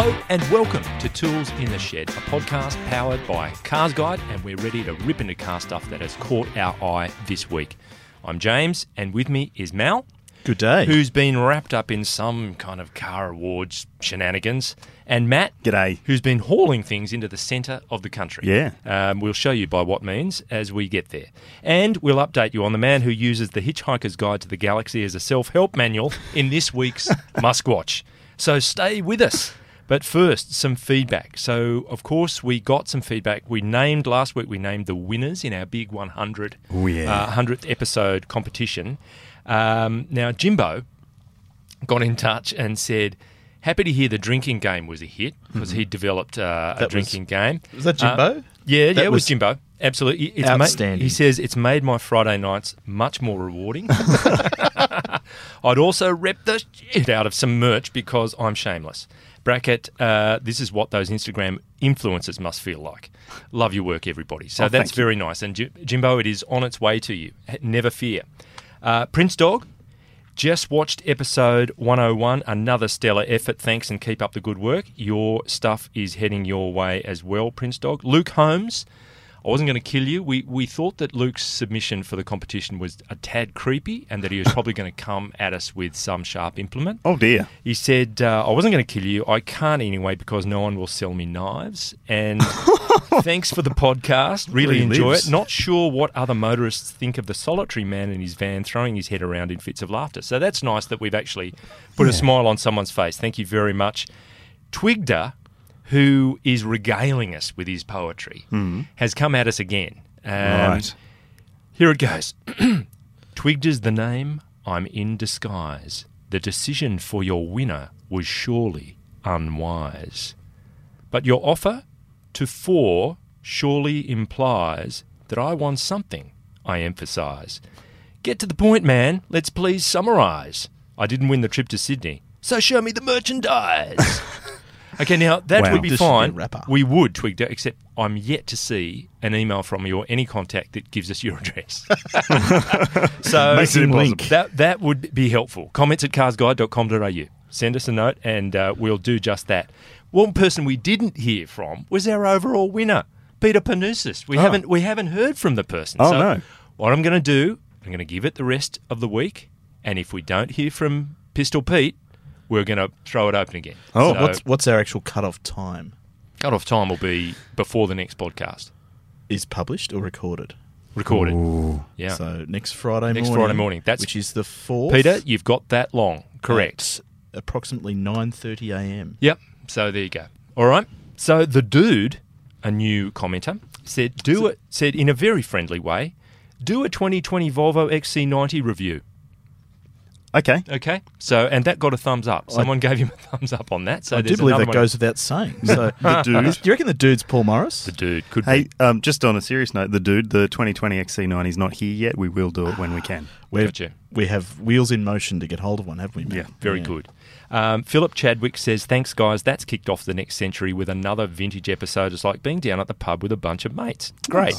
Hello and welcome to Tools in the Shed, a podcast powered by Cars Guide, and we're ready to rip into car stuff that has caught our eye this week. I'm James, and with me is Mal, Good day. who's been wrapped up in some kind of car awards shenanigans, and Matt, G'day. who's been hauling things into the centre of the country. Yeah. Um, we'll show you by what means as we get there. And we'll update you on the man who uses the Hitchhiker's Guide to the Galaxy as a self help manual in this week's Muskwatch. So stay with us. But first, some feedback. So, of course, we got some feedback. We named last week, we named the winners in our big 100, Oh, yeah. uh, 100th episode competition. Um, now, Jimbo got in touch and said, Happy to hear the drinking game was a hit because he developed uh, a was- drinking game. Was that Jimbo? Uh, yeah, yeah, it was, was Jimbo. Absolutely. It's outstanding. he says it's made my Friday nights much more rewarding. I'd also rep the shit out of some merch because I'm shameless. Bracket, uh, this is what those Instagram influencers must feel like. Love your work, everybody. So Oh, that's very nice. And Jimbo, it is on its way to you. Never fear. Uh, Prince Dog, just watched episode 101. Another stellar effort. Thanks and keep up the good work. Your stuff is heading your way as well, Prince Dog. Luke Holmes. I wasn't going to kill you. We, we thought that Luke's submission for the competition was a tad creepy and that he was probably going to come at us with some sharp implement. Oh dear. He said, uh, I wasn't going to kill you. I can't anyway because no one will sell me knives. And thanks for the podcast. Really enjoy lives. it. Not sure what other motorists think of the solitary man in his van throwing his head around in fits of laughter. So that's nice that we've actually put a smile on someone's face. Thank you very much. Twigda, who is regaling us with his poetry, has come at us again. Um, right. here it goes. Twigged is the name, I'm in disguise. The decision for your winner was surely unwise. But your offer to four surely implies that I want something, I emphasise. Get to the point, man. Let's please summarise. I didn't win the trip to Sydney, so show me the merchandise. okay, now that Wow. would be This should be fine. We would, Twigda, except I'm yet to see an email from you or any contact that gives us your address. so Makes it that that would be helpful. Comments at carsguide.com.au. Send us a note and uh, we'll do just that. One person we didn't hear from was our overall winner, Peter Panousis. We haven't we haven't heard from the person. Oh, so no. what I'm going to do, I'm going to give it the rest of the week, and if we don't hear from Pistol Pete, we're going to throw it open again. Oh, so What's what's our actual cut-off time? Cutoff time will be before the next podcast Is published or recorded? recorded. Ooh. Yeah. So next Friday Next morning. Next Friday morning. That's- which is the fourth. Peter, you've got that long. Correct. at approximately nine thirty a.m. Yep. So there you go. All right. So the dude, a new commenter, said do it said in a very friendly way, do a 2020 Volvo XC90 review. Okay. Okay. So and that got a thumbs up. Someone gave him a thumbs up on that. So I do believe that one. goes without saying. So The dude. do you reckon the dude's Paul Morris? the dude could Hey, be. um, just on a serious note, the dude, the 2020 XC90 is not here yet. We will do it when we can. We've, Gotcha. We have wheels in motion to get hold of one, haven't we? Matt? Yeah, Very good. Um, Philip Chadwick says, Thanks, guys. That's kicked off the next century with another vintage episode. It's like being down at the pub with a bunch of mates. Great.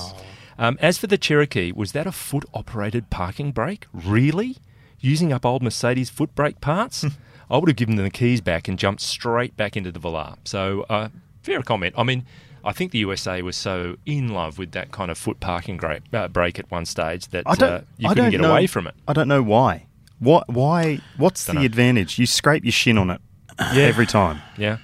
Um, as for the Cherokee, was that a foot operated parking brake? Really? Using up old Mercedes foot brake parts? I would have given them the keys back and jumped straight back into the Velar. So, uh, fair comment. I mean, I think the USA was so in love with that kind of foot parking gra- uh, brake at one stage that I don't. uh, you I couldn't don't get know, away from it. I don't know why. What? Why? What's Dunno. the advantage? You scrape your shin on it every time Yeah.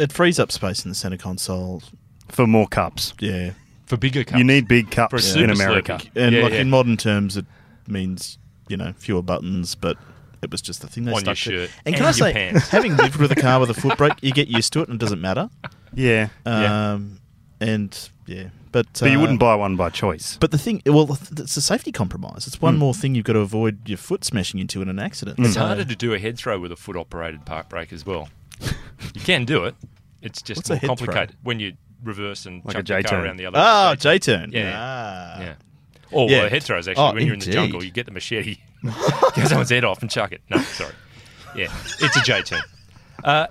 It frees up space in the center console. for more cups. Yeah. For bigger cups. You need big cups in America. slurpee. And Yeah, like yeah. in modern terms, it means you know fewer buttons, but it was just the thing they On your stuck to. shirt And can and I say, pants. having lived with a car with a foot brake, you get used to it and it doesn't matter. Yeah. Yeah. Um, and yeah, but But you uh, wouldn't buy one by choice. But the thing, well, it's a safety compromise. It's one more thing you've got to avoid your foot smashing into in an accident. It's So- harder to do a head throw with a foot operated park brake as well. you can do it. It's just What's a more head complicated when you reverse and Like chuck a J the car turn. around the other. Oh, J- J turn. Yeah. Ah. yeah. Or Yeah. a head throws actually Oh, when you're in the jungle, you get the machete, get someone's head off and chuck it. No, sorry. Yeah, it's a J turn. Uh,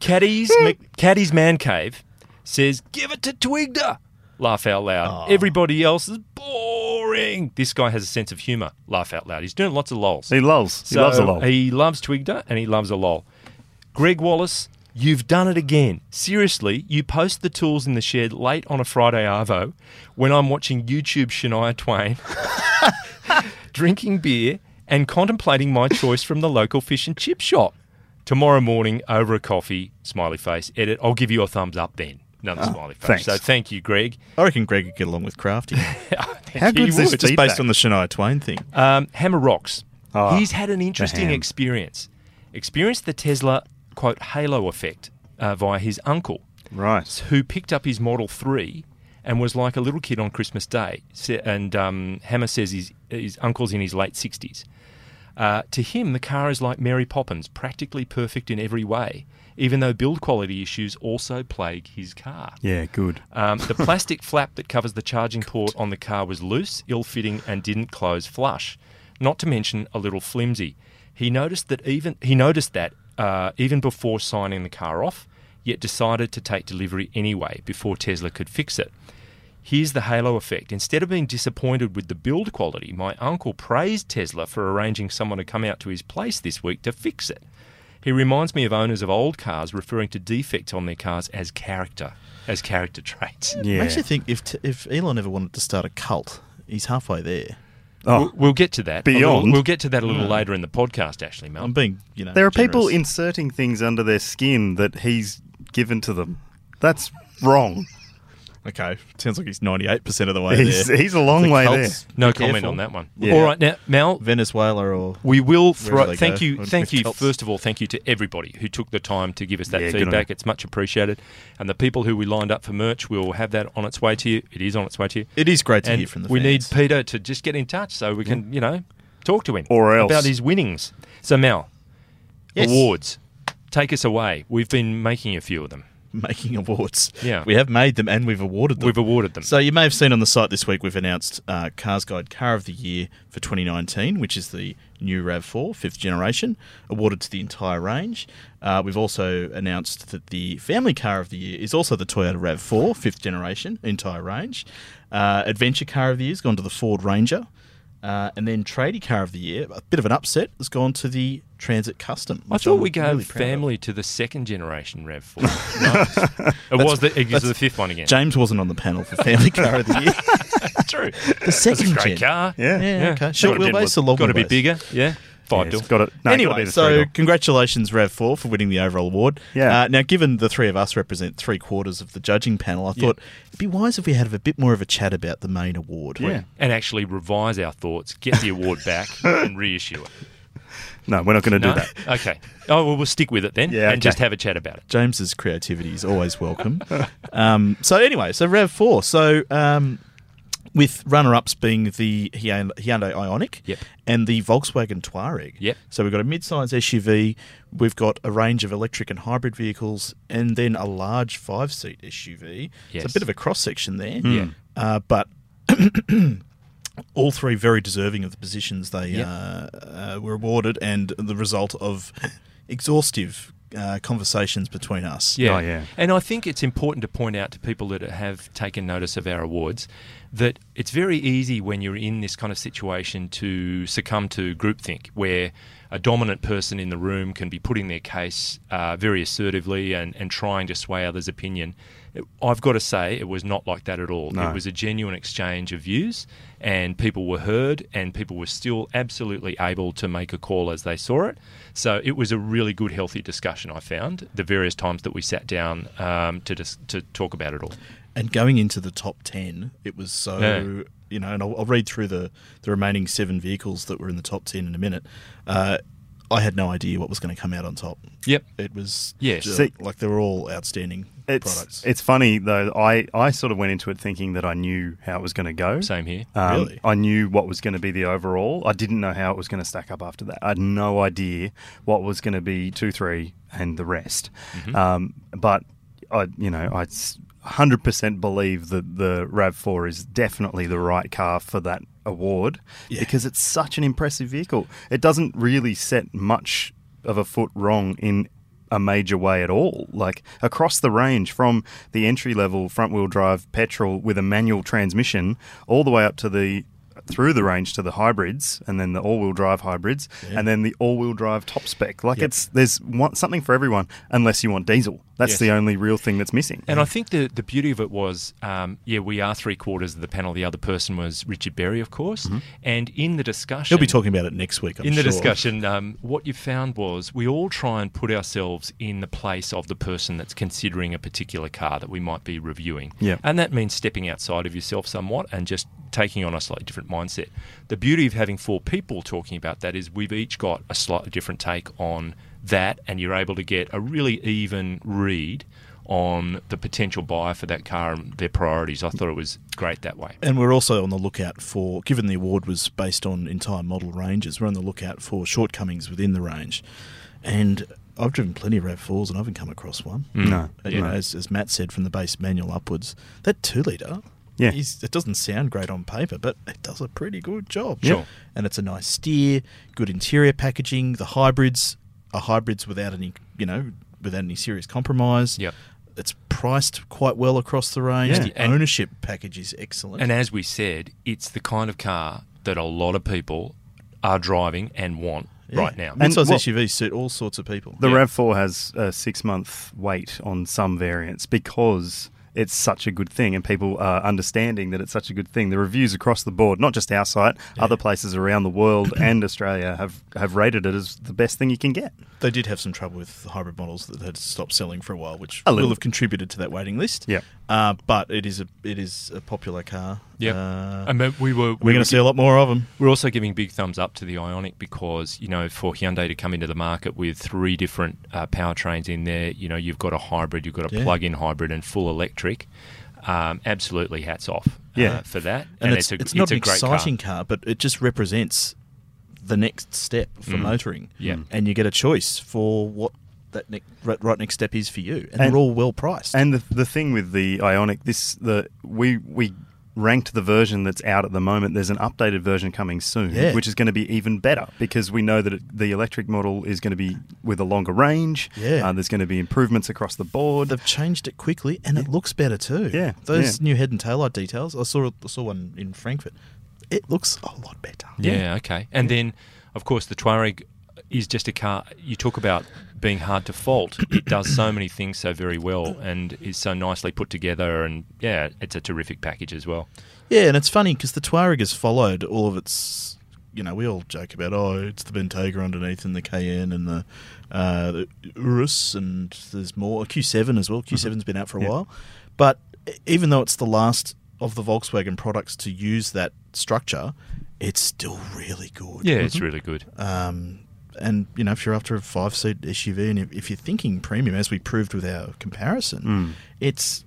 Caddy's Caddy's man cave says, "Give it to Twigda." Laugh out loud. Everybody else is boring. This guy has a sense of humour. Laugh out loud. He's doing lots of lols. He loves. He So loves a lol. He loves Twigda and he loves a lol. Greg Wallace, You've done it again. Seriously, you post the tools in the shed late on a Friday Arvo when I'm watching YouTube Shania Twain, drinking beer, and contemplating my choice from the local fish and chip shop. Tomorrow morning, over a coffee, smiley face, edit. I'll give you a thumbs up then. Another smiley face. thanks. So thank you, Greg. I reckon Greg could get along with Crafty. How good is this would. just feedback? based on the Shania Twain thing. Um, Hammer Rocks. Oh, He's had an interesting experience. Experienced the Tesla, quote, halo effect uh, via his uncle, Right. who picked up his Model 3 and was like a little kid on Christmas Day. And um, Hammer says his, his uncle's in his late 60s. Uh, to him, the car is like Mary Poppins, practically perfect in every way, even though build quality issues also plague his car. Yeah, good. Um, the plastic flap that covers the charging port on the car was loose, ill fitting, and didn't close flush. Not to mention a little flimsy. He noticed that even he noticed that uh, even before signing the car off, yet decided to take delivery anyway before Tesla could fix it. Here's the halo effect. Instead of being disappointed with the build quality, my uncle praised Tesla for arranging someone to come out to his place this week to fix it. He reminds me of owners of old cars referring to defects on their cars as character, as character traits. Yeah. Makes you think if t- if Elon ever wanted to start a cult, he's halfway there. Oh, We'll, we'll get to that. Beyond. little- we'll get to that a little mm. later in the podcast, actually, Mal. I'm being, you know, there are people inserting things under their skin that he's given to them. That's wrong. Okay, sounds like he's 98 percent of the way He's, there. he's a long The way cults, no be comment careful. on that one. Yeah. All right, now, Mal, Venezuela or we will throw. Thank go you, thank you. cults. First of all, thank you to everybody who took the time to give us that Yeah, feedback. It's much appreciated, and the people who we lined up for merch we will have that on its way to you. It is on its way to you. it is great to and hear from the we need. Peter to just get in touch so we can, you know, talk to him Or else. about his winnings. So, Mal, Yes. awards. Take us away. We've been making a few of them. making awards. Yeah. we have made them and we've awarded them. We've awarded them. So you may have seen on the site this week we've announced uh, Cars Guide Car of the Year for 2019, which is the new RAV4 fifth generation, awarded to the entire range. Uh, we've also announced that the Family Car of the Year is also the Toyota RAV4 fifth generation, entire range. Uh, Adventure Car of the Year has gone to the Ford Ranger. Uh, and then Tradie Car of the Year, a bit of an upset, has gone to the Transit Custom. I thought I'm we gave really family to the second generation Rav Four. no, it was the it was the fifth one again. James wasn't on the panel for Family Car of the Year. True. The That's second a great gen. car. Yeah. Yeah, okay. Short Got to be- wheelbase or long Got to be bigger. Yeah. Five Yeah, got it. No, it's gotta anyway, so congratulations, Rav4, for winning the overall award. Yeah. Uh, now, given the three of us represent three quarters of the judging panel, I thought it'd be wise if we had a bit more of a chat about the main award. Yeah. and actually revise our thoughts, get the award back, and reissue it. No, we're not going to No? do that. Okay. Oh well, we'll stick with it then, Yeah, and just have a chat about it. James's creativity is always welcome. um, so anyway, so Rav4. So um, with runner-ups being the Hyundai Ioniq Yep. and the Volkswagen Touareg. Yep. So we've got a mid-size SUV, we've got a range of electric and hybrid vehicles, and then a large five-seat SUV. It's Yes. a bit of a cross-section there. Yeah. Uh, but all three very deserving of the positions they Yep. uh, uh, were awarded, and the result of exhaustive uh, conversations between us. Yeah. Oh, yeah. And I think it's important to point out to people that have taken notice of our awards that it's very easy when you're in this kind of situation to succumb to groupthink, where a dominant person in the room can be putting their case uh, very assertively and, and trying to sway others' opinion. I've got to say, it was not like that at all. No. It was a genuine exchange of views, and people were heard, and people were still absolutely able to make a call as they saw it. So it was a really good, healthy discussion. I found the various times that we sat down um, to dis- to talk about it all. And going into the top 10, it was so, Yeah. you know, and I'll, I'll read through the, the remaining seven vehicles that were in the top 10 in a minute. Uh, I had no idea what was going to come out on top. Yep. It was Yes. ju- See- like they were all outstanding It's products. it's funny though. I, I sort of went into it thinking that I knew how it was going to go. Same here. Um, Really? I knew what was going to be the overall. I didn't know how it was going to stack up after that. I had no idea what was going to be two, three, and the rest. Mm-hmm. Um, but I, you know, I hundred percent believe that the Rav Four is definitely the right car for that award Yeah. because it's such an impressive vehicle. It doesn't really set much of a foot wrong in a major way at all. Like across the range from the entry level front wheel drive petrol with a manual transmission all the way up to the through the range to the hybrids, and then the all-wheel drive hybrids, Yeah. and then the all-wheel drive top spec. Like Yep. it's there's one, something for everyone, unless you want diesel. That's Yes. the only real thing that's missing. And I think the the beauty of it was, um, yeah, we are three quarters of the panel. The other person was Richard Berry, of course. And in the discussion, He'll be talking about it next week. I'm in the sure. discussion, um, what you found was we all try and put ourselves in the place of the person that's considering a particular car that we might be reviewing. Yeah. And that means stepping outside of yourself somewhat and just taking on a slightly different mindset. The beauty of having four people talking about that is we've each got a slightly different take on that, and you're able to get a really even read on the potential buyer for that car and their priorities. I thought it was great that way. And we're also on the lookout for, given the award was based on entire model ranges, we're on the lookout for shortcomings within the range. And I've driven plenty of RAV4s and I haven't come across one. Mm. No, And, you no. know, as, as Matt said, from the base manual upwards, that two litre, Yeah. is, it doesn't sound great on paper, but it does a pretty good job. Sure. And it's a nice steer, good interior packaging. The hybrids are hybrids without any, you know, without any serious compromise. Yep. It's priced quite well across the range. Yeah. The And- ownership package is excellent. And as we said, it's the kind of car that a lot of people are driving and want Yeah. right now. And Midsize what- SUVs suit all sorts of people. The Yeah. RAV4 has a six month wait on some variants because it's such a good thing and people are understanding that it's such a good thing. The reviews across the board, not just our site, other places around the world and Australia have, have rated it as the best thing you can get. They did have some trouble with the hybrid models that had stopped selling for a while, which A will little. have contributed to that waiting list. Yeah. Uh, but it is a it is a popular car. Yep. Uh, I mean, we were we're we going to see a lot more of them. We're also giving big thumbs up to the Ioniq because you know for Hyundai to come into the market with three different uh, powertrains in there, you know you've got a hybrid, you've got a Yeah. plug-in hybrid, and full electric. Um, absolutely, hats off Yeah. uh, for that. And, it's, a, it's not a an great exciting car. but it just represents the next step for Mm. motoring. Yeah. And you get a choice for what that ne- right, right next step is for you, and, And- they're all well priced. And the, the thing with the Ioniq, this the we we ranked the version that's out at the moment. There's an updated version coming soon, Yeah. which is going to be even better because we know that it, the electric model is going to be with a longer range. Yeah. uh, there's going to be improvements across the board. They've changed it quickly, and it looks better too. Yeah, those yeah. new head and tail taillight details. I saw I saw one in Frankfurt. It looks a lot better. Yeah, okay. And then, of course, the Touareg is just a car. You talk about being hard to fault. It does so many things so very well and is so nicely put together. And yeah, it's a terrific package as well. Yeah, and it's funny because the Touareg has followed all of its. You know, we all joke about oh, it's the Bentayga underneath and the Cayenne and the, uh, the Urus and there's more Q7 as well. Q7's been out for a Yeah. while, but e- even though it's the last of the Volkswagen products to use that structure, it's still really good. Yeah, it's really good. Um, and you know, if you're after a five-seat SUV, and if, if you're thinking premium, as we proved with our comparison, Mm. it's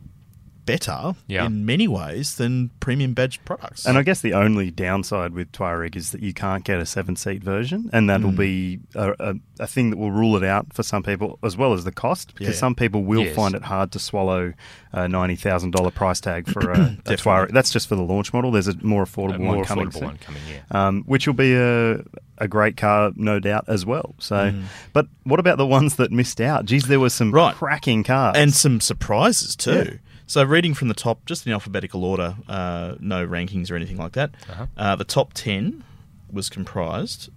better Yeah. in many ways than premium badged products. And I guess the only downside with Touareg is that you can't get a seven seat version, and that'll Mm. be a, a, a thing that will rule it out for some people, as well as the cost, because Yeah. some people will Yes. find it hard to swallow a ninety thousand dollar price tag for a, a Touareg. That's just for the launch model. There's a more affordable A more one coming affordable soon. one coming, yeah. Um, which will be a a great car, no doubt, as well. So, Mm. but what about the ones that missed out? Geez, there were some Right. cracking cars, and some surprises too. Yeah. So, reading from the top, just in alphabetical order, uh, no rankings or anything like that. Uh-huh. Uh, the top ten was comprised,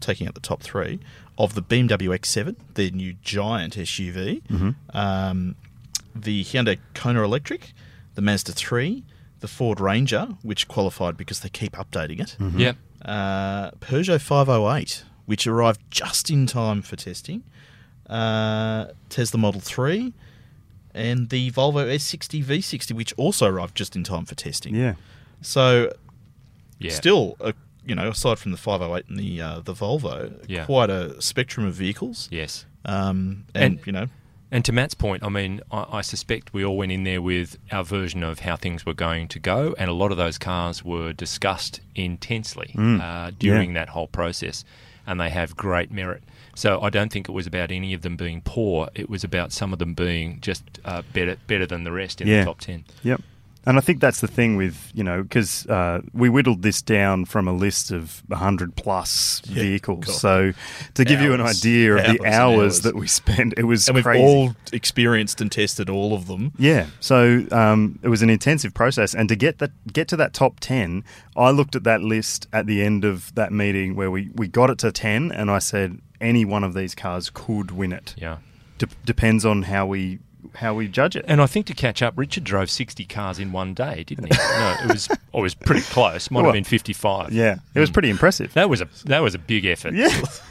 taking out the top three, of the BMW X7, the new giant SUV, Mhm. um, the Hyundai Kona Electric, the Mazda 3, the Ford Ranger, which qualified because they keep updating it, Mhm. Yeah. uh, Peugeot 508, which arrived just in time for testing, uh, Tesla Model 3, and the Volvo S60 V60, which also arrived just in time for testing. yeah, So, Yeah. still, a, you know, aside from the 508 and the uh, the Volvo, Yeah. quite a spectrum of vehicles. Yes. Um, and, And- you know, And to Matt's point, I mean, I, I suspect we all went in there with our version of how things were going to go, and a lot of those cars were discussed intensely Mm. uh, during that whole process, and they have great merit. So I don't think it was about any of them being poor. It was about some of them being just uh, better better than the rest in Yeah. the top ten. yep. And I think that's the thing with, you know, because uh, we whittled this down from a list of 100 plus Yeah, vehicles. God. So to give you an idea of Hours the hours, hours. that we spent, it was And we've crazy. all experienced and tested all of them. Yeah, so um, it was an intensive process, and to get that get to that top ten, I looked at that list at the end of that meeting where we, we got it to ten, and I said any one of these cars could win it. Yeah. D- depends on how we how we judge it. And I think to catch up, Richard drove 60 cars in one day, didn't he? no, it was, oh, it was pretty close. Might Well, have been 55. yeah, it was mm. pretty impressive. That was a that was a big effort. yeah,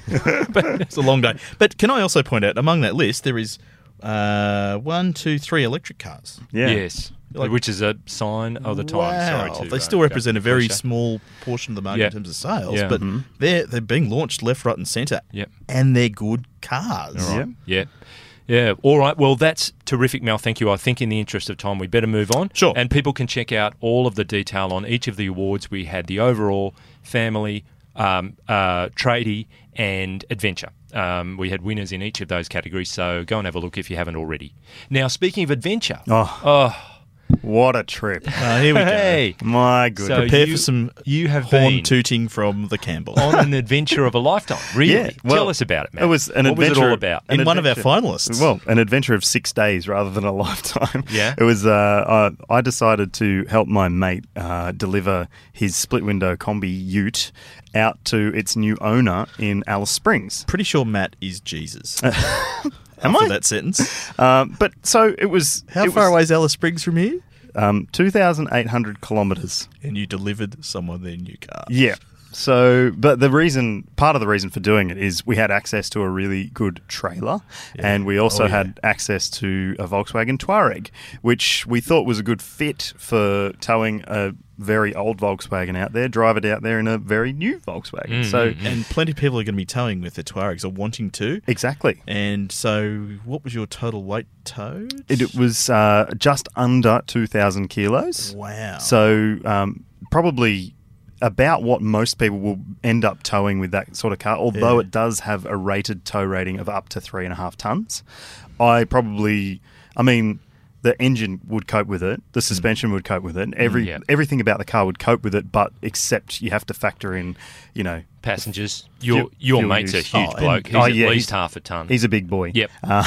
but It's a long day. But can I also point out, among that list, there is uh, one, two, three electric cars. yeah. Yes. Like- Which is a sign of the time. Wow. Sorry to, they uh, still go represent a very cliche. small portion of the market Yeah. in terms of sales, Yeah. but Mhm. they're they're being launched left, right, and centre. Yep. and they're good cars. All right. Yeah. Yeah. All right. Well, that's terrific, Mal. Thank you. I think in the interest of time, we better move on. Sure. And people can check out all of the detail on each of the awards. We had the overall, family, um, uh, tradie, and adventure. Um, we had winners in each of those categories. So go and have a look if you haven't already. Now, speaking of adventure. Oh, Oh, what a trip! Uh, here we go. hey. My goodness. So Prepare you- for some You have horn been tooting from the Campbell. on an adventure of a lifetime. Really? Yeah, well, Tell us about it, Matt. it was an what was it adventure all about? an In one of our finalists. Well, an adventure of six days rather than a lifetime. Yeah. It was, uh, I, I decided to help my mate uh, deliver his split window Kombi ute out to its new owner in Alice Springs. Pretty sure Matt is Jesus. Am I? that sentence. Um, but so it was. How it far was, away is Alice Springs from here? Um, 2,800 kilometres. And you delivered someone their new car. Yeah. So, but the reason, part of the reason for doing it is we had access to a really good trailer, Yeah. and we also Oh, yeah. had access to a Volkswagen Touareg, which we thought was a good fit for towing a very old Volkswagen out there, drive it out there in a very new Volkswagen. Mm, so, mm, mm. And plenty of people are going to be towing with the Touaregs or wanting to. exactly. And so, what was your total weight towed? It, it was uh, just under 2,000 kilos. Wow. So, um, probably about what most people will end up towing with that sort of car, although Yeah. it does have a rated tow rating of up to three and a half tons. I probably, I mean, the engine would cope with it, the suspension would cope with it, every Yeah. everything about the car would cope with it, but except you have to factor in, you know, Passengers. Your your fuel mate's a huge Oh, and- bloke. He's Oh, at least he's- half a ton. he's a big boy. Yep. Uh,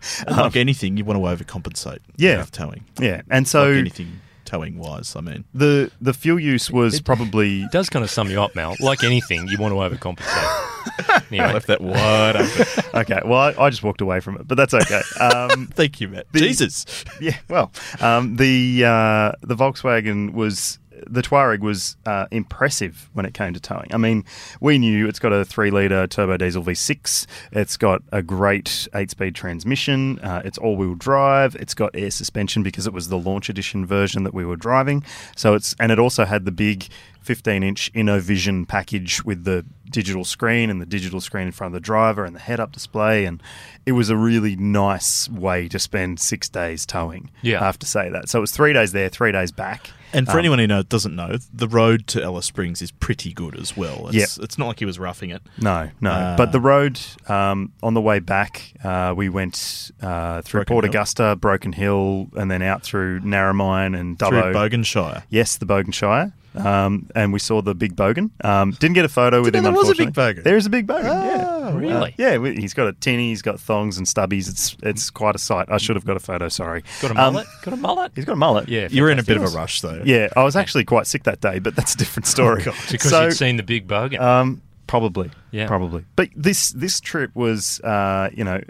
like anything, you want to overcompensate. Yeah. With towing. yeah, and so like anything towing wise, I mean. the the fuel use was It- probably It does kind of sum you up, Mal. Like anything, you want to overcompensate. I left that wide open. okay. Well, I, I just walked away from it, but that's okay. Um, Thank you, Matt. The- Jesus. Yeah, well, um, the uh, the Volkswagen was the Touareg was uh, impressive when it came to towing. I mean, we knew it's got a three liter turbo diesel V6. It's got a great eight speed transmission. Uh, it's all wheel drive. It's got air suspension because it was the launch edition version that we were driving. So it's and it also had the big 15 inch InnoVision package with the digital screen and the digital screen in front of the driver and the head up display. And it was a really nice way to spend six days towing. Yeah. I have to say that. So it was three days there, three days back. And for Um, anyone who know, doesn't know, the road to Alice Springs is pretty good as well. It's, it's not like he was roughing it. No, no. Uh, but the road um, on the way back, uh, we went uh, through Broken Port Hill. Augusta, Broken Hill, and then out through Narromine and Through Dubbo. Boganshire. Yes, the Bogan Shire. Um, and we saw the big bogan. Um, didn't get a photo with him. know there was a big unfortunately. bogan? There is a big bogan. yeah. Oh, Really? Uh, yeah, we- he's got a tinny, he's got thongs and stubbies. It's it's quite a sight. I should have got a photo. Sorry. got a Um, mullet? got a mullet? He's got a mullet. Yeah. You were in a bit of a rush, though. Yeah, I was actually quite sick that day, but that's a different story. God. Because So- you'd seen the big bogan. Um, probably. Yeah. Probably. But this this trip was, uh, you know,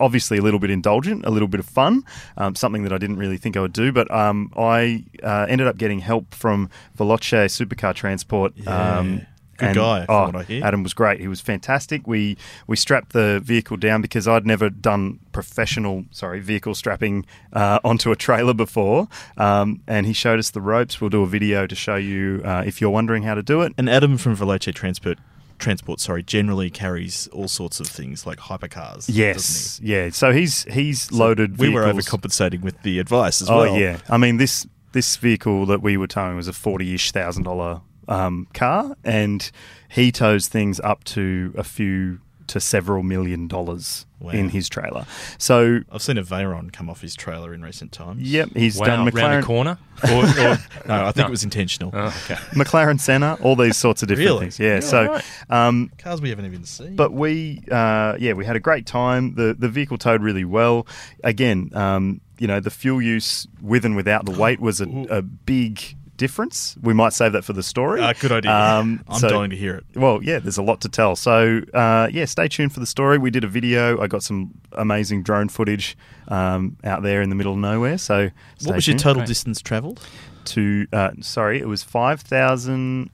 obviously a little bit indulgent, a little bit of fun, um, something that I didn't really think I would do. But um, I uh, ended up getting help from Veloce Supercar Transport. Yeah. Um, Good and- guy, from oh, what I hear. Adam was great. He was fantastic. We we strapped the vehicle down because I'd never done professional, sorry, vehicle strapping uh, onto a trailer before. Um, and he showed us the ropes. We'll do a video to show you uh, if you're wondering how to do it. And Adam from Veloce Transport, Transport, sorry, generally carries all sorts of things like hypercars. Yes, yeah. So he's he's he? loaded. We were vehicles- overcompensating with the advice as Oh well. yeah. I mean this this vehicle that we were towing was a forty-ish thousand dollar um, car, and he tows things up to a few to several million dollars Wow. in his trailer. So, I've seen a Veyron come off his trailer in recent times. yep, he's wow, done round the McLaren, corner. Or, or, No, I think No. it was intentional. oh, okay. McLaren Senna, all these sorts of different Really? things. Yeah. Yeah, so, right. um, Cars we haven't even seen. but we, uh, yeah, we had a great time. The the vehicle towed really well. Again, um, you know, the fuel use with and without the weight was a, a big difference. We might save that for the story. Ah, good idea. Um, I'm so- dying to hear it. Well, yeah, there's a lot to tell. So, uh, yeah, stay tuned for the story. We did a video. I got some amazing drone footage um, out there in the middle of nowhere. So, What was your total Great. distance travelled? To uh, sorry, it was five thousand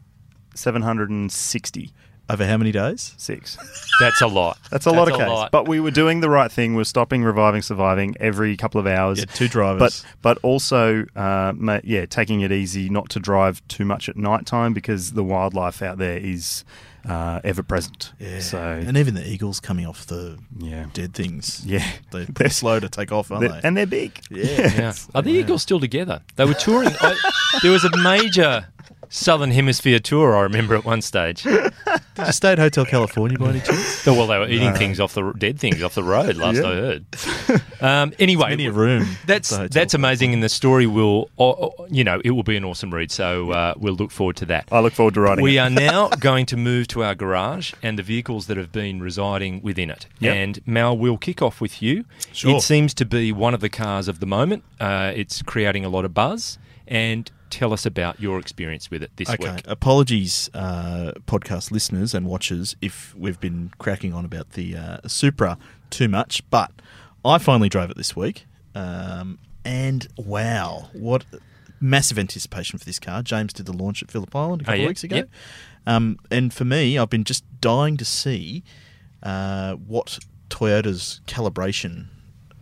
seven hundred and sixty Over how many days? six. That's a lot. That's a lot of That's Ks. lot. But we were doing the right thing. We're stopping, reviving, surviving every couple of hours. Yeah, two drivers. But but also, uh, ma- yeah, taking it easy, not to drive too much at night time because the wildlife out there is uh, ever present. yeah. So and even the eagles coming off the yeah, dead things. yeah, They're pretty slow to take off, aren't They're- they? and they're big. Yeah. Yeah. Are the Eagles still together? They were touring. I, there was a major Southern Hemisphere tour, I remember at one stage. Did you stay at Hotel California by any chance? Oh, well, they were eating things off the dead things off the road. Last Yeah. I heard. Um, anyway, Plenty of room. That's at the hotel. that's amazing, and the story will, you know, it will be an awesome read. So uh, we'll look forward to that. I look forward to writing. We it. are now going to move to our garage and the vehicles that have been residing within it. Yep. And Mal, we'll kick off with you. Sure. It seems to be one of the cars of the moment. Uh, it's creating a lot of buzz. And tell us about your experience with it this Okay, week. apologies, uh, podcast listeners and watchers, if we've been cracking on about the uh, Supra too much, but I finally drove it this week, um, and wow, what massive anticipation for this car! James did the launch at Phillip Island a couple Oh, yeah? of weeks ago, Yep. um, and for me, I've been just dying to see uh, what Toyota's calibration.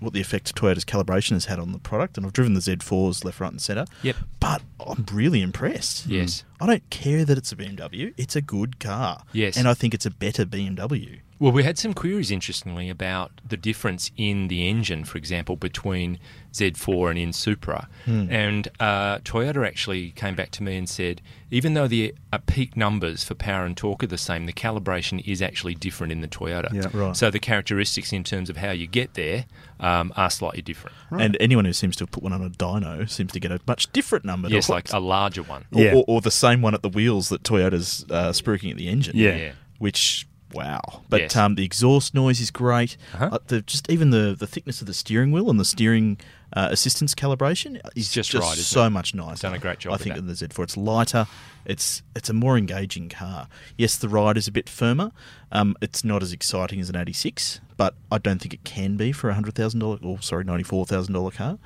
What the effect Toyota's calibration has had on the product, and I've driven the Z4s left, right, and centre. Yep. But I'm really impressed. Yes. I don't care that it's a BMW. It's a good car. Yes. And I think it's a better BMW. Well, we had some queries, interestingly, about the difference in the engine, for example, between Z4 and in Supra. And uh, Toyota actually came back to me and said, even though the uh, peak numbers for power and torque are the same, the calibration is actually different in the Toyota. Yeah. Right. So the characteristics in terms of how you get there um, are slightly different. And anyone who seems to have put one on a dyno seems to get a much different number. Yes, Or- like a larger one. or, Yeah. or, or the same one at the wheels that Toyota's uh, spruiking at the engine. Yeah. Yeah. Which wow! But Yes. um, the exhaust noise is great. Uh-huh. Uh, the, just even the the thickness of the steering wheel and the steering uh, assistance calibration is just just, right, so it? much nicer. Done a great job I think that. than the Z4. It's lighter. It's it's a more engaging car. Yes, the ride is a bit firmer. Um, it's not as exciting as an 86, but I don't think it can be for a hundred thousand dollar or sorry ninety four thousand dollar car.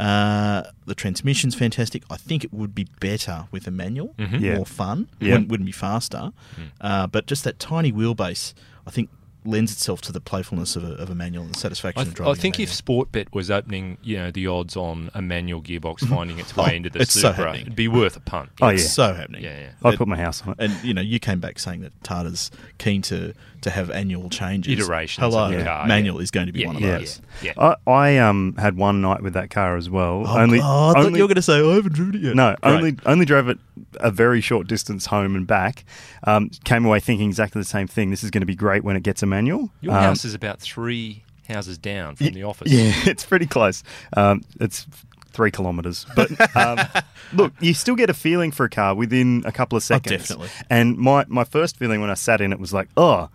Uh, the transmission's fantastic. I think it would be better with a manual, Mhm. Yeah. more fun. Yeah. Wouldn't, wouldn't be faster. Uh, but just that tiny wheelbase, I think, lends itself to the playfulness of a, of a manual and the satisfaction I, of driving. I think a if manual. Sportsbet was opening, you know, the odds on a manual gearbox finding its way Oh, into the it's so Supra, happening. it'd be worth a punt. Oh, it's yeah. so happening. Yeah, yeah. I It- put my house on it. And you know, you came back saying that Tada's keen to to have annual changes. Iterations Hello, of the car, manual yeah. is going to be Yeah, one of yeah, those. yeah. yeah. I, I um had one night with that car as well. Oh, only, oh, I thought only you were going to say I haven't driven it yet. no, Great. only only drove it a very short distance home and back. Um, came away thinking exactly the same thing. This is going to be great when it gets a manual. Your Um, house is about three houses down from the office. Yeah, it's pretty close. Um, it's three kilometres. But um, look, you still get a feeling for a car within a couple of seconds. Oh, definitely. And my, my first feeling when I sat in it was like, oh,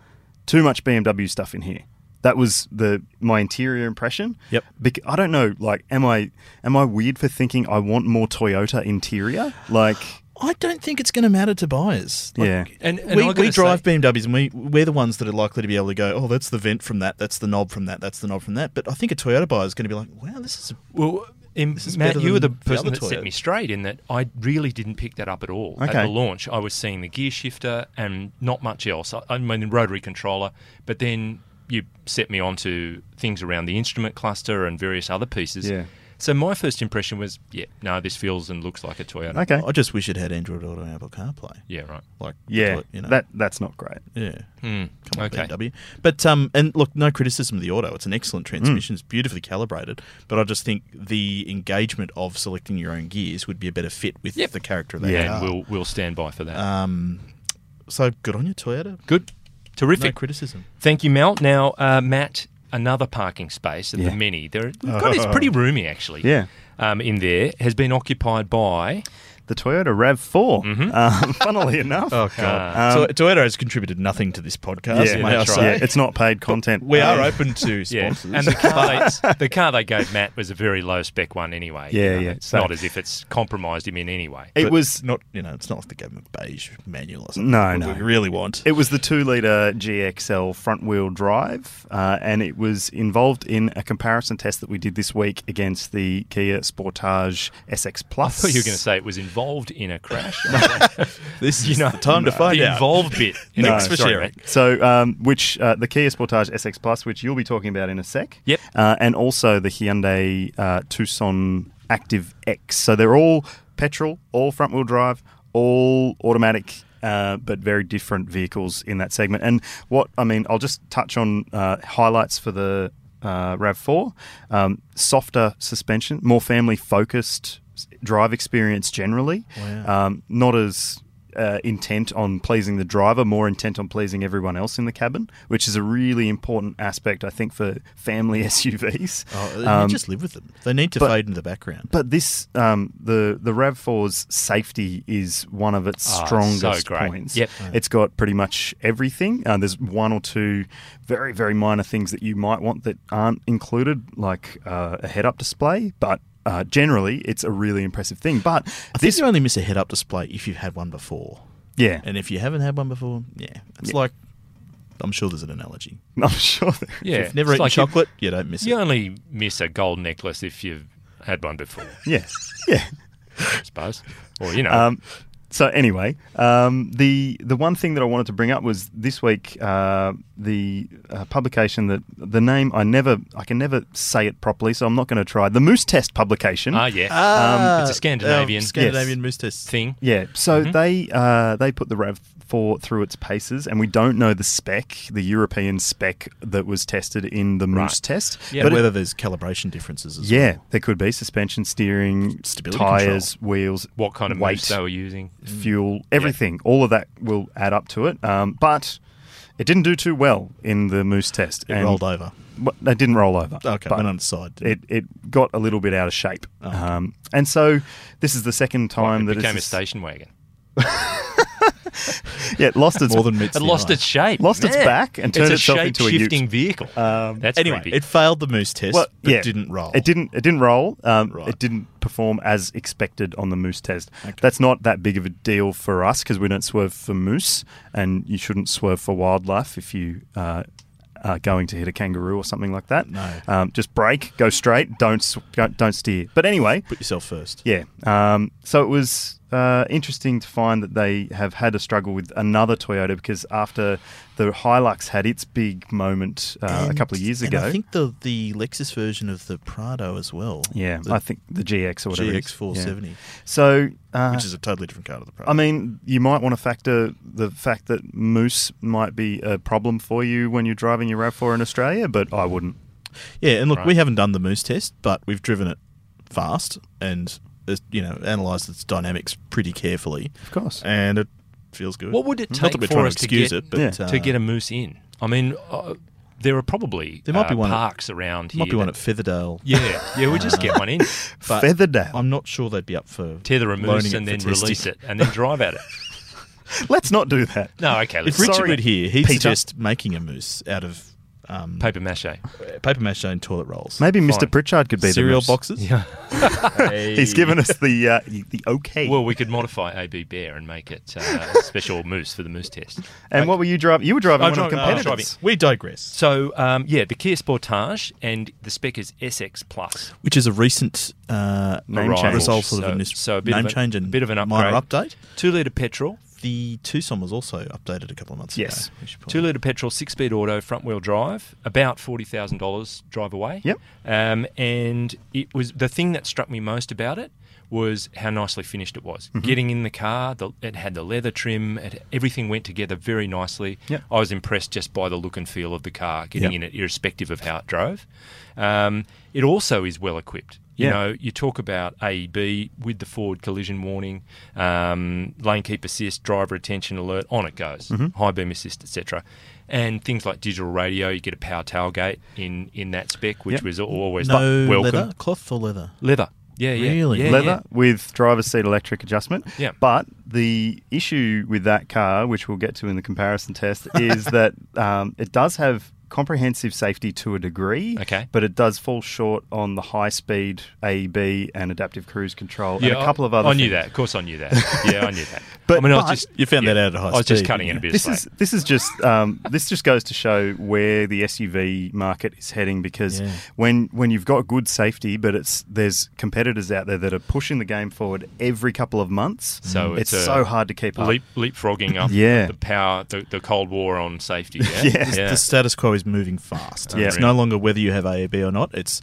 too much BMW stuff in here. That was the my interior impression. Yep. Bec- I don't know. Like, am I am I weird for thinking I want more Toyota interior? Like, I don't think it's going to matter to buyers. Like, Yeah. And, and we, we drive say- BMWs and we, we're the ones that are likely to be able to go, oh, that's the vent from that, that's the knob from that, that's the knob from that. But I think a Toyota buyer is going to be like, wow, this is a Well, Matt, you were the than the person that set me straight in that I really didn't pick that up at all. At the launch, I was seeing the gear shifter and not much else. I, I mean, the rotary controller, but then you set me onto things around the instrument cluster and various other pieces. Yeah. So my first impression was, yeah, no, this feels and looks like a Toyota. okay, I just wish it had Android Auto and Apple CarPlay. Yeah, right. Like, yeah, Toy- you know, that that's not great. yeah. Hmm. Come on, okay. BMW. But um, and look, no criticism of the auto. It's an excellent transmission. It's beautifully calibrated. But I just think the engagement of selecting your own gears would be a better fit with Yep. the character of that Yeah. car. And we'll we'll stand by for that. Um, so good on you, Toyota. Good. Terrific. No criticism. Thank you, Mal. Now, uh, Matt, another parking space of Yeah. the many. There, God, it's pretty roomy actually. Yeah. Um, in there has been occupied by. The Toyota RAV4. Mm-hmm. Um, funnily enough. Oh god. so Toyota has contributed nothing to this podcast. yeah, may I that's say? yeah, it's not paid content. We Um, are open to sponsors. Yeah, and the car, they, the car they gave Matt was a very low spec one anyway. Yeah, You know, yeah. It's So- not as if it's compromised him in any way. It But was not, you know, it's not like they gave him a beige manual or something. No, What no. We really want. It was the two litre GXL front wheel drive, uh, and it was involved in a comparison test that we did this week against the Kia Sportage SX I Plus. thought you were going to say it was involved in a crash. this is you know, time to find the out. involved bit. No, Thanks for sorry, sharing. Matt. So, um, which uh, the Kia Sportage SX Plus, which you'll be talking about in a sec. Yep. Uh, and also the Hyundai uh, Tucson Active X. So they're all petrol, all front wheel drive, all automatic. Uh, but very different vehicles in that segment. And what I mean, I'll just touch on uh, highlights for the uh, RAV4. Um, softer suspension, more family focused drive experience generally. Wow. Um, not as uh, intent on pleasing the driver, more intent on pleasing everyone else in the cabin, which is a really important aspect, I think, for family SUVs. Oh, you Um, just live with them. They need to but- fade into the background. but this, um, the the Rav 4's safety is one of its Ah, strongest so points. Yep. It's got pretty much everything. Uh, there's one or two very very minor things that you might want that aren't included, like uh, a head up display, but. Uh, generally, it's a really impressive thing, but I think you only miss a head-up display if you've had one before. yeah, And if you haven't had one before, yeah, it's Yeah. like I'm sure there's an analogy. I'm sure. That, Yeah, If you've never it's eaten like you- chocolate, you, don't miss You it. You only miss a gold necklace if you've had one before, yeah, yeah. I suppose. Or, you know. Um, so anyway, um, the the one thing that I wanted to bring up was this week uh, the uh, publication that the name I never I can never say it properly, so I'm not going to try the Moose Test publication. ah, yeah. Ah, it's a Scandinavian- um, Scandinavian moose test. thing. yeah, so Mhm. they uh, they put the Rav Four through its paces, and we don't know the spec, the European spec that was tested in the Moose Right. test. Yeah, but but it- whether there's calibration differences as yeah, well. there could be suspension, steering, Stability tires, wheels, What kind of weight. moose they were using. Fuel, everything, all of that will add up to it. Um, but it didn't do too well in the moose test. It rolled over. But they didn't roll over. Okay, but went on its side. it, it got a little bit out of shape. Oh, okay. um, and so this is the second time What, it that became a station wagon. yeah, it lost its More than meets It the lost eye. its shape. Lost its back and turned it's itself into a shape-shifting vehicle. Um, That's Anyway, creepy. it failed the moose test, well, but yeah, didn't roll. It didn't. It didn't roll. Um, Right. It didn't perform as expected on the moose test. Okay. That's not that big of a deal for us because we don't swerve for moose, and you shouldn't swerve for wildlife if you uh, are going to hit a kangaroo or something like that. No. Um, just brake, go straight, don't don't steer. But anyway, Put yourself first. yeah. Um, so it was uh, interesting to find that they have had a struggle with another Toyota because after the Hilux had its big moment uh, a couple of years and ago. I think the the Lexus version of the Prado as well. yeah, I think the GX or whatever. GX470, Yeah. So, uh, which is a totally different car to the Prado. I mean, you might want to factor the fact that moose might be a problem for you when you're driving your RAV4 in Australia, but I wouldn't. yeah, and look, Right. we haven't done the moose test, but we've driven it fast and you know analysed its dynamics pretty carefully, Of course. and it feels good. What would it Not take that for us to to excuse get, it, but Yeah. uh, to get a moose in? I mean, uh, there are probably There might uh, be one at- parks around here. might be one at Featherdale. yeah, yeah, we just get one in, But Featherdale. I'm not sure they'd be up for tether a moose and then for testing. release it and then drive at it. Let's not do that. No, okay, let's If Richard Sorry, were here, he'd Peter. suggest making a moose out of um, paper mache. paper mache and toilet rolls. Maybe Mr. Pritchard could be cereal the moose. boxes. Yeah. He's given us the uh, the okay. Well, we could modify AB Bear and make it uh, a special moose for the moose test. and what were you driving? You were driving I'm one of the driving- I'm competitors. driving. We digress. So, um, yeah, the Kia Sportage and the spec is SX Plus. Which is a recent uh, Name arrival change. result So- of a, nis- so a bit name of a- change and bit of an minor update. Two litre petrol, The Tucson was also updated a couple of months Yes. ago. should two litre petrol, six speed auto, front wheel drive, about forty thousand dollars drive away. Yep. Um, and it was the thing that struck me most about it was how nicely finished it was. Mm-hmm. Getting in the car, the, it had the leather trim, it, everything went together very nicely. Yep. I was impressed just by the look and feel of the car, getting Yep. in it, irrespective of how it drove. Um, it also is well equipped. You Yeah. know, you talk about AEB with the forward collision warning, um, lane keep assist, driver attention alert, on it goes, Mm-hmm. high beam assist, etc. And things like digital radio, you get a power tailgate in in that spec, which Yep. was always No welcome. leather, cloth or leather. Leather. Yeah, yeah. Really? Yeah, leather yeah. with driver's seat electric adjustment. Yeah. But the issue with that car, which we'll get to in the comparison test, is that um, it does have comprehensive safety to a degree. Okay. But it does fall short on the high speed AEB and adaptive cruise control Yeah, and a couple of other I knew things. that. Of course, I knew that. Yeah, I knew that. But- I mean, I was just You found yeah, that out at high I was just cutting it didn't a bit. This is this is just um, this just goes to show where the SUV market is heading because Yeah. when when you've got good safety, but it's there's competitors out there that are pushing the game forward every couple of months. So it's, it's so hard to keep up. leap leapfrogging up Yeah. the power, the, the Cold War on safety. Yeah, Yeah. The status quo is moving fast. Yeah. It's no longer whether you have AEB or not. It's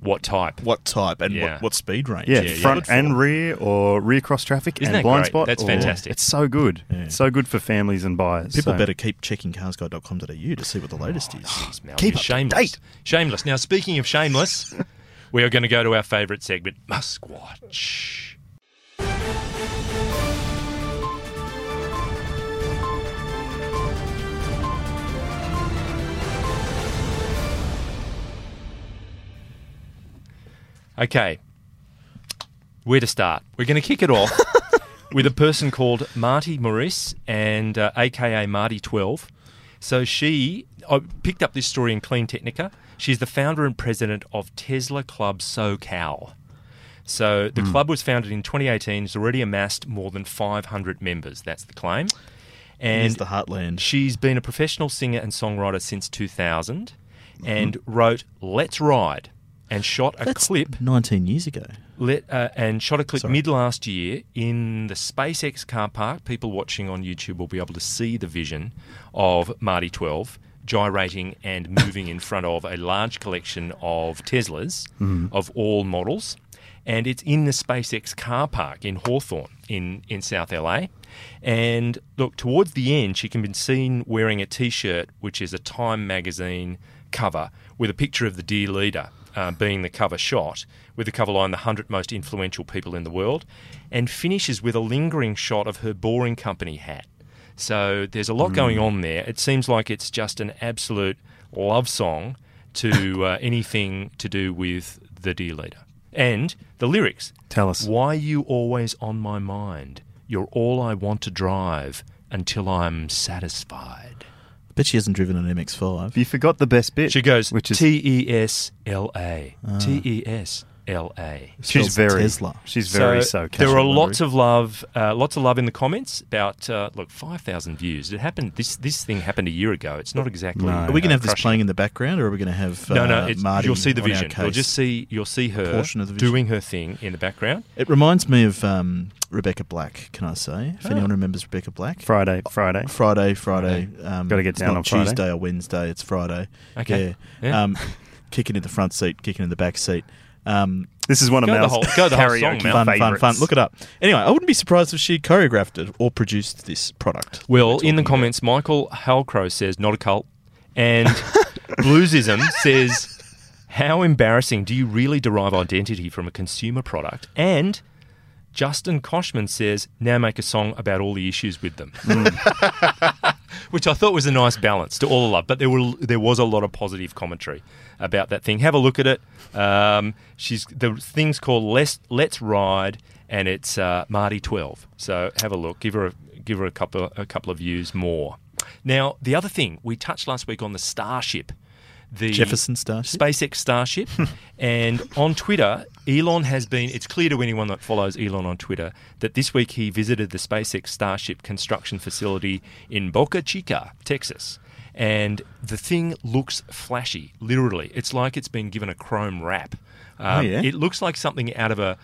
What type? what type and Yeah. what, what speed range. Yeah, Yeah, yeah. front Good and rear, or rear cross traffic Isn't and that blind great? spot. That's or- fantastic. It's so good. Yeah. It's so good for families and buyers. People so- better keep checking carsguide.com.au to see what the latest is. Jeez, Mal, Keep you're up to shameless. date. Shameless. Now, speaking of shameless, we are going to go to our favourite segment, MuskWatch. Okay, where to start? We're going to kick it off with a person called Marty Maurice and uh, AKA Marty Twelve. So she, I picked up this story in CleanTechnica. She's the founder and president of Tesla Club SoCal. So the club was founded in 2018. It's already amassed more than 500 members. That's the claim. And the heartland. She's been a professional singer and songwriter since 2000 and wrote Let's Ride and shot a That's clip 19 years ago. let, uh, and shot a clip Sorry. mid last year in the SpaceX car park. People watching on YouTube will be able to see the vision of Marty 12 gyrating and moving in front of a large collection of Teslas of all models. And it's in the SpaceX car park in Hawthorne in, in South LA. And look, towards the end, she can be seen wearing a t shirt, which is a Time magazine cover with a picture of the dear leader uh, being the cover shot, with the cover line, The 100 Most Influential People in the World, and finishes with a lingering shot of her Boring Company hat. So there's a lot going on there. It seems like it's just an absolute love song to uh, anything to do with the dear leader. And the lyrics Tell us. Why you always on my mind? You're all I want to drive until I'm satisfied. I bet she hasn't driven an MX5. You forgot the best bit. She goes which is T E S L A. T E S L A. she's very Tesla. She's very so. there are lots of love, uh, lots of love in the comments about uh, look five thousand views. It happened. This this thing happened a year ago. It's not exactly. No. Are we going to uh, have this playing in the background, or are we going to have uh, No, no. It's, Marty you'll see the on our vision. You'll just see. You'll see her portion of the vision. doing her thing in the background. It reminds me of um, Rebecca Black. Can I say? If Oh. anyone remembers Rebecca Black, Friday, Friday. Friday, Friday. Um, Gotta get it's down not on Friday. Tuesday or Wednesday. It's Friday. Okay. Yeah. Yeah. Um, kicking in the front seat, kicking in the back seat. Um, This is one of Go the Mal's whole- go the whole song, fun, fun, fun. Look it up. Anyway, I wouldn't be surprised if she choreographed it or produced this product. Well, in the comments, Michael Halcrow says not a cult, and Bluesism says, "How embarrassing! Do you really derive identity from a consumer product?" And Justin Koshman says, "Now make a song about all the issues with them," which I thought was a nice balance to all the love. But there were there was a lot of positive commentary about that thing. Have a look at it. Um, she's the thing's called Let's Let's Ride, and it's uh, Marty Twelve. So have a look. Give her a, give her a couple a couple of views more. Now the other thing we touched last week on the Starship. The Jefferson Starship? SpaceX Starship. and on Twitter, Elon has been, it's clear to anyone that follows Elon on Twitter that this week he visited the SpaceX Starship construction facility in Boca Chica, Texas. And the thing looks flashy, literally. It's like it's been given a chrome wrap. Um, Oh, yeah? It looks like something out of a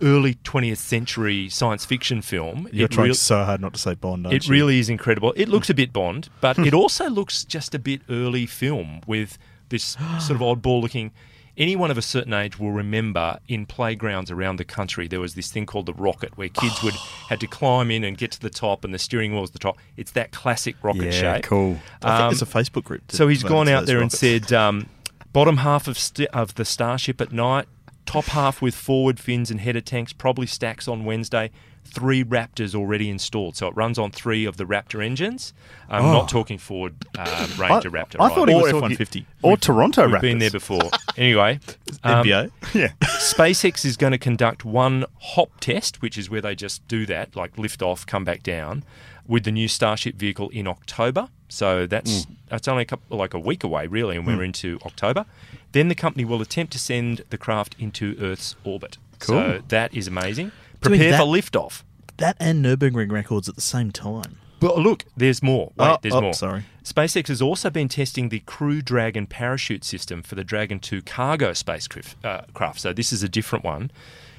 early 20th century science fiction film. You're It trying real- so hard not to say Bond, aren't it you? really is incredible. It looks a bit Bond, but it also looks just a bit early film with this sort of oddball looking. Anyone of a certain age will remember in playgrounds around the country there was this thing called the rocket where kids would had to climb in and get to the top and the steering wheel was the top. It's that classic rocket Yeah, shape. cool. I think Um, there's a Facebook group. So he's gone out there rockets. and said, um, bottom half of st- of the Starship at night, Top half with forward fins and header tanks probably stacks on Wednesday. Three Raptors already installed, so it runs on three of the Raptor engines. I'm Oh. not talking Ford um, Ranger I, Raptor. I thought it was F-150. or Toronto We've Raptors. been there before. Anyway, um, NBA. Yeah. SpaceX is going to conduct one hop test, which is where they just do that, like lift off, come back down, with the new Starship vehicle in October. So that's Hmm. that's only a couple, like a week away, really, and we're into October. Then the company will attempt to send the craft into Earth's orbit. So Cool. that is amazing. Prepare that- for liftoff. That and Nurburgring records at the same time. But look, there's more. Wait, Oh, there's oh, more. sorry. SpaceX has also been testing the Crew Dragon parachute system for the Dragon 2 cargo spacecraft. Uh, craft. So this is a different one.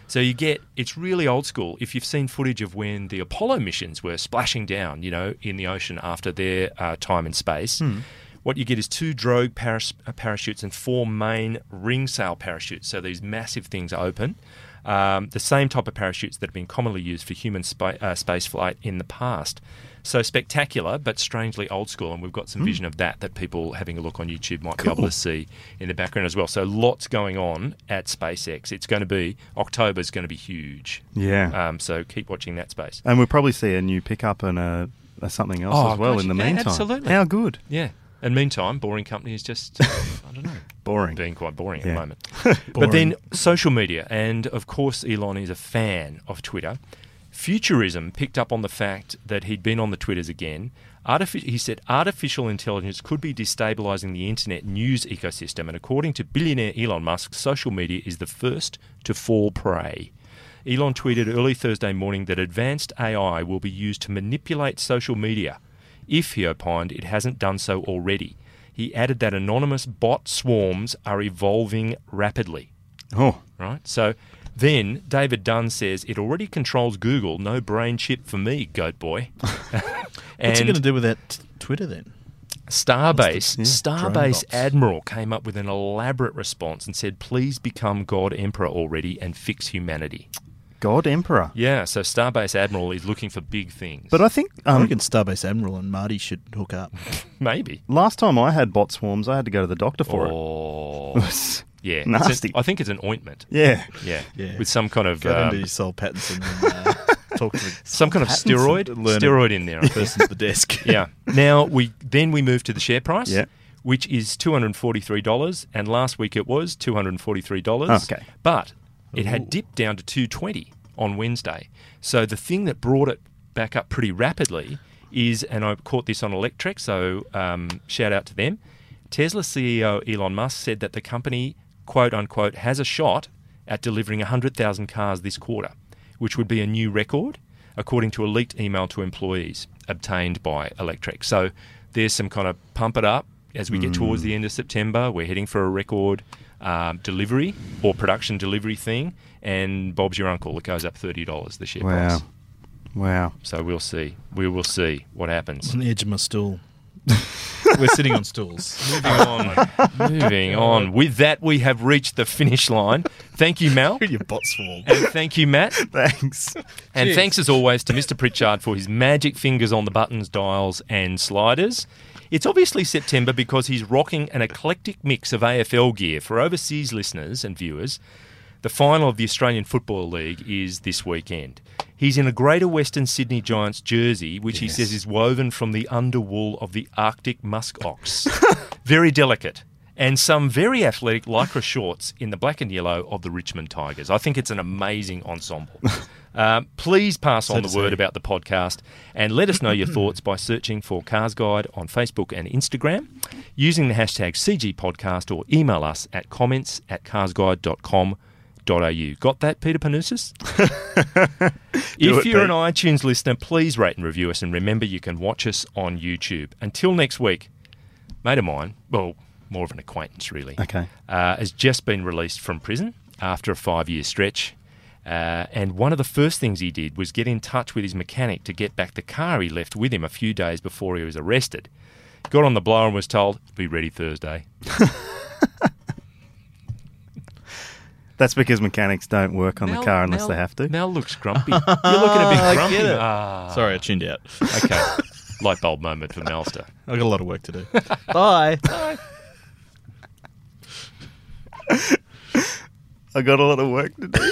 So you get it's really old school. If you've seen footage of when the Apollo missions were splashing down, you know, in the ocean after their uh, time in space, what you get is two drogue paras- uh, parachutes and four main ring sail parachutes. So these massive things open. Um, the same type of parachutes that have been commonly used for human spa- uh, space flight in the past. So spectacular, but strangely old school, and we've got some vision of that that people having a look on YouTube might be able to see in the background as well. So lots going on at SpaceX. It's going to be October is going to be huge. Yeah. Um, so keep watching that space. and we'll probably see a new pickup and a, a something else Oh, as well gosh, in the yeah, meantime. absolutely. How good. Yeah. And meantime, Boring Company is just I don't know. Boring. being quite boring at the moment. but then social media, and of course, Elon is a fan of Twitter. Futurism picked up on the fact that he'd been on the Twitters again. Artifi- he said artificial intelligence could be destabilizing the internet news ecosystem, and according to billionaire Elon Musk, social media is the first to fall prey. Elon tweeted early Thursday morning that advanced AI will be used to manipulate social media, if he opined it hasn't done so already. He added that anonymous bot swarms are evolving rapidly. Oh, Right? So then David Dunn says it already controls Google. No brain chip for me, goat boy. and What's he going to do with that Twitter then? Starbase, Yeah, Starbase. Admiral came up with an elaborate response and said, "Please become God Emperor already and fix humanity." God Emperor. Yeah, so Starbase Admiral is looking for big things. But I think I um, reckon Starbase Admiral and Marty should hook up. maybe. last time I had bot swarms, I had to go to the doctor for it. Oh, It was yeah, it's nasty. a- I think it's an ointment. yeah. Yeah, Yeah. with some kind of Go down um, to Soul Pattinson and uh, talk to the some kind of steroid, steroid in there. I think. person at the desk. yeah. Now we then we move to the share price, Yeah. which is two hundred forty three dollars, and last week it was two hundred forty three dollars. Okay. but it had dipped down to two twenty on Wednesday. So the thing that brought it back up pretty rapidly is, and I caught this on Electrek, so um, shout out to them. Tesla CEO Elon Musk said that the company, quote unquote, has a shot at delivering 100,000 cars this quarter, which would be a new record, according to a leaked email to employees obtained by Electrek. So there's some kind of pump it up as we get towards the end of September. We're heading for a record um, delivery or production delivery thing, and Bob's your uncle. It goes up $30 the share Wow. price. Wow. So we'll see. We will see what happens. on the edge of my stool. We're sitting on stools. Moving on. Moving on. With that, we have reached the finish line. Thank you, Mal. Your bot swarm. And thank you, Matt. Thanks. And Cheers. thanks as always to Mr. Pritchard for his magic fingers on the buttons, dials, and sliders. It's obviously September because he's rocking an eclectic mix of AFL gear for overseas listeners and viewers. The final of the Australian Football League is this weekend. He's in a Greater Western Sydney Giants jersey, which he says is woven from the underwool of the Arctic musk ox. very delicate. And some very athletic lycra shorts in the black and yellow of the Richmond Tigers. I think it's an amazing ensemble. Um, please pass on to the word say. about the podcast and let us know your thoughts by searching for Cars Guide on Facebook and Instagram, using the hashtag CG Podcast, or email us at comments at carsguide.com.au. Got that, Peter Panousis? if it, you're an iTunes listener, please rate and review us, and remember you can watch us on YouTube. Until next week, mate of mine, well, more of an acquaintance really, Okay. uh, has just been released from prison after a five year stretch. Uh, and one of the first things he did was get in touch with his mechanic to get back the car he left with him a few days before he was arrested. Got on the blower and was told, be ready Thursday. That's because mechanics don't work on the car unless Mal- they have to. Mal looks grumpy. You're looking a bit I grumpy. get it. Ah, Sorry, I tuned out. Okay. Light bulb moment for Melster. I've got a lot of work to do. Bye. Bye. I got a lot of work to do.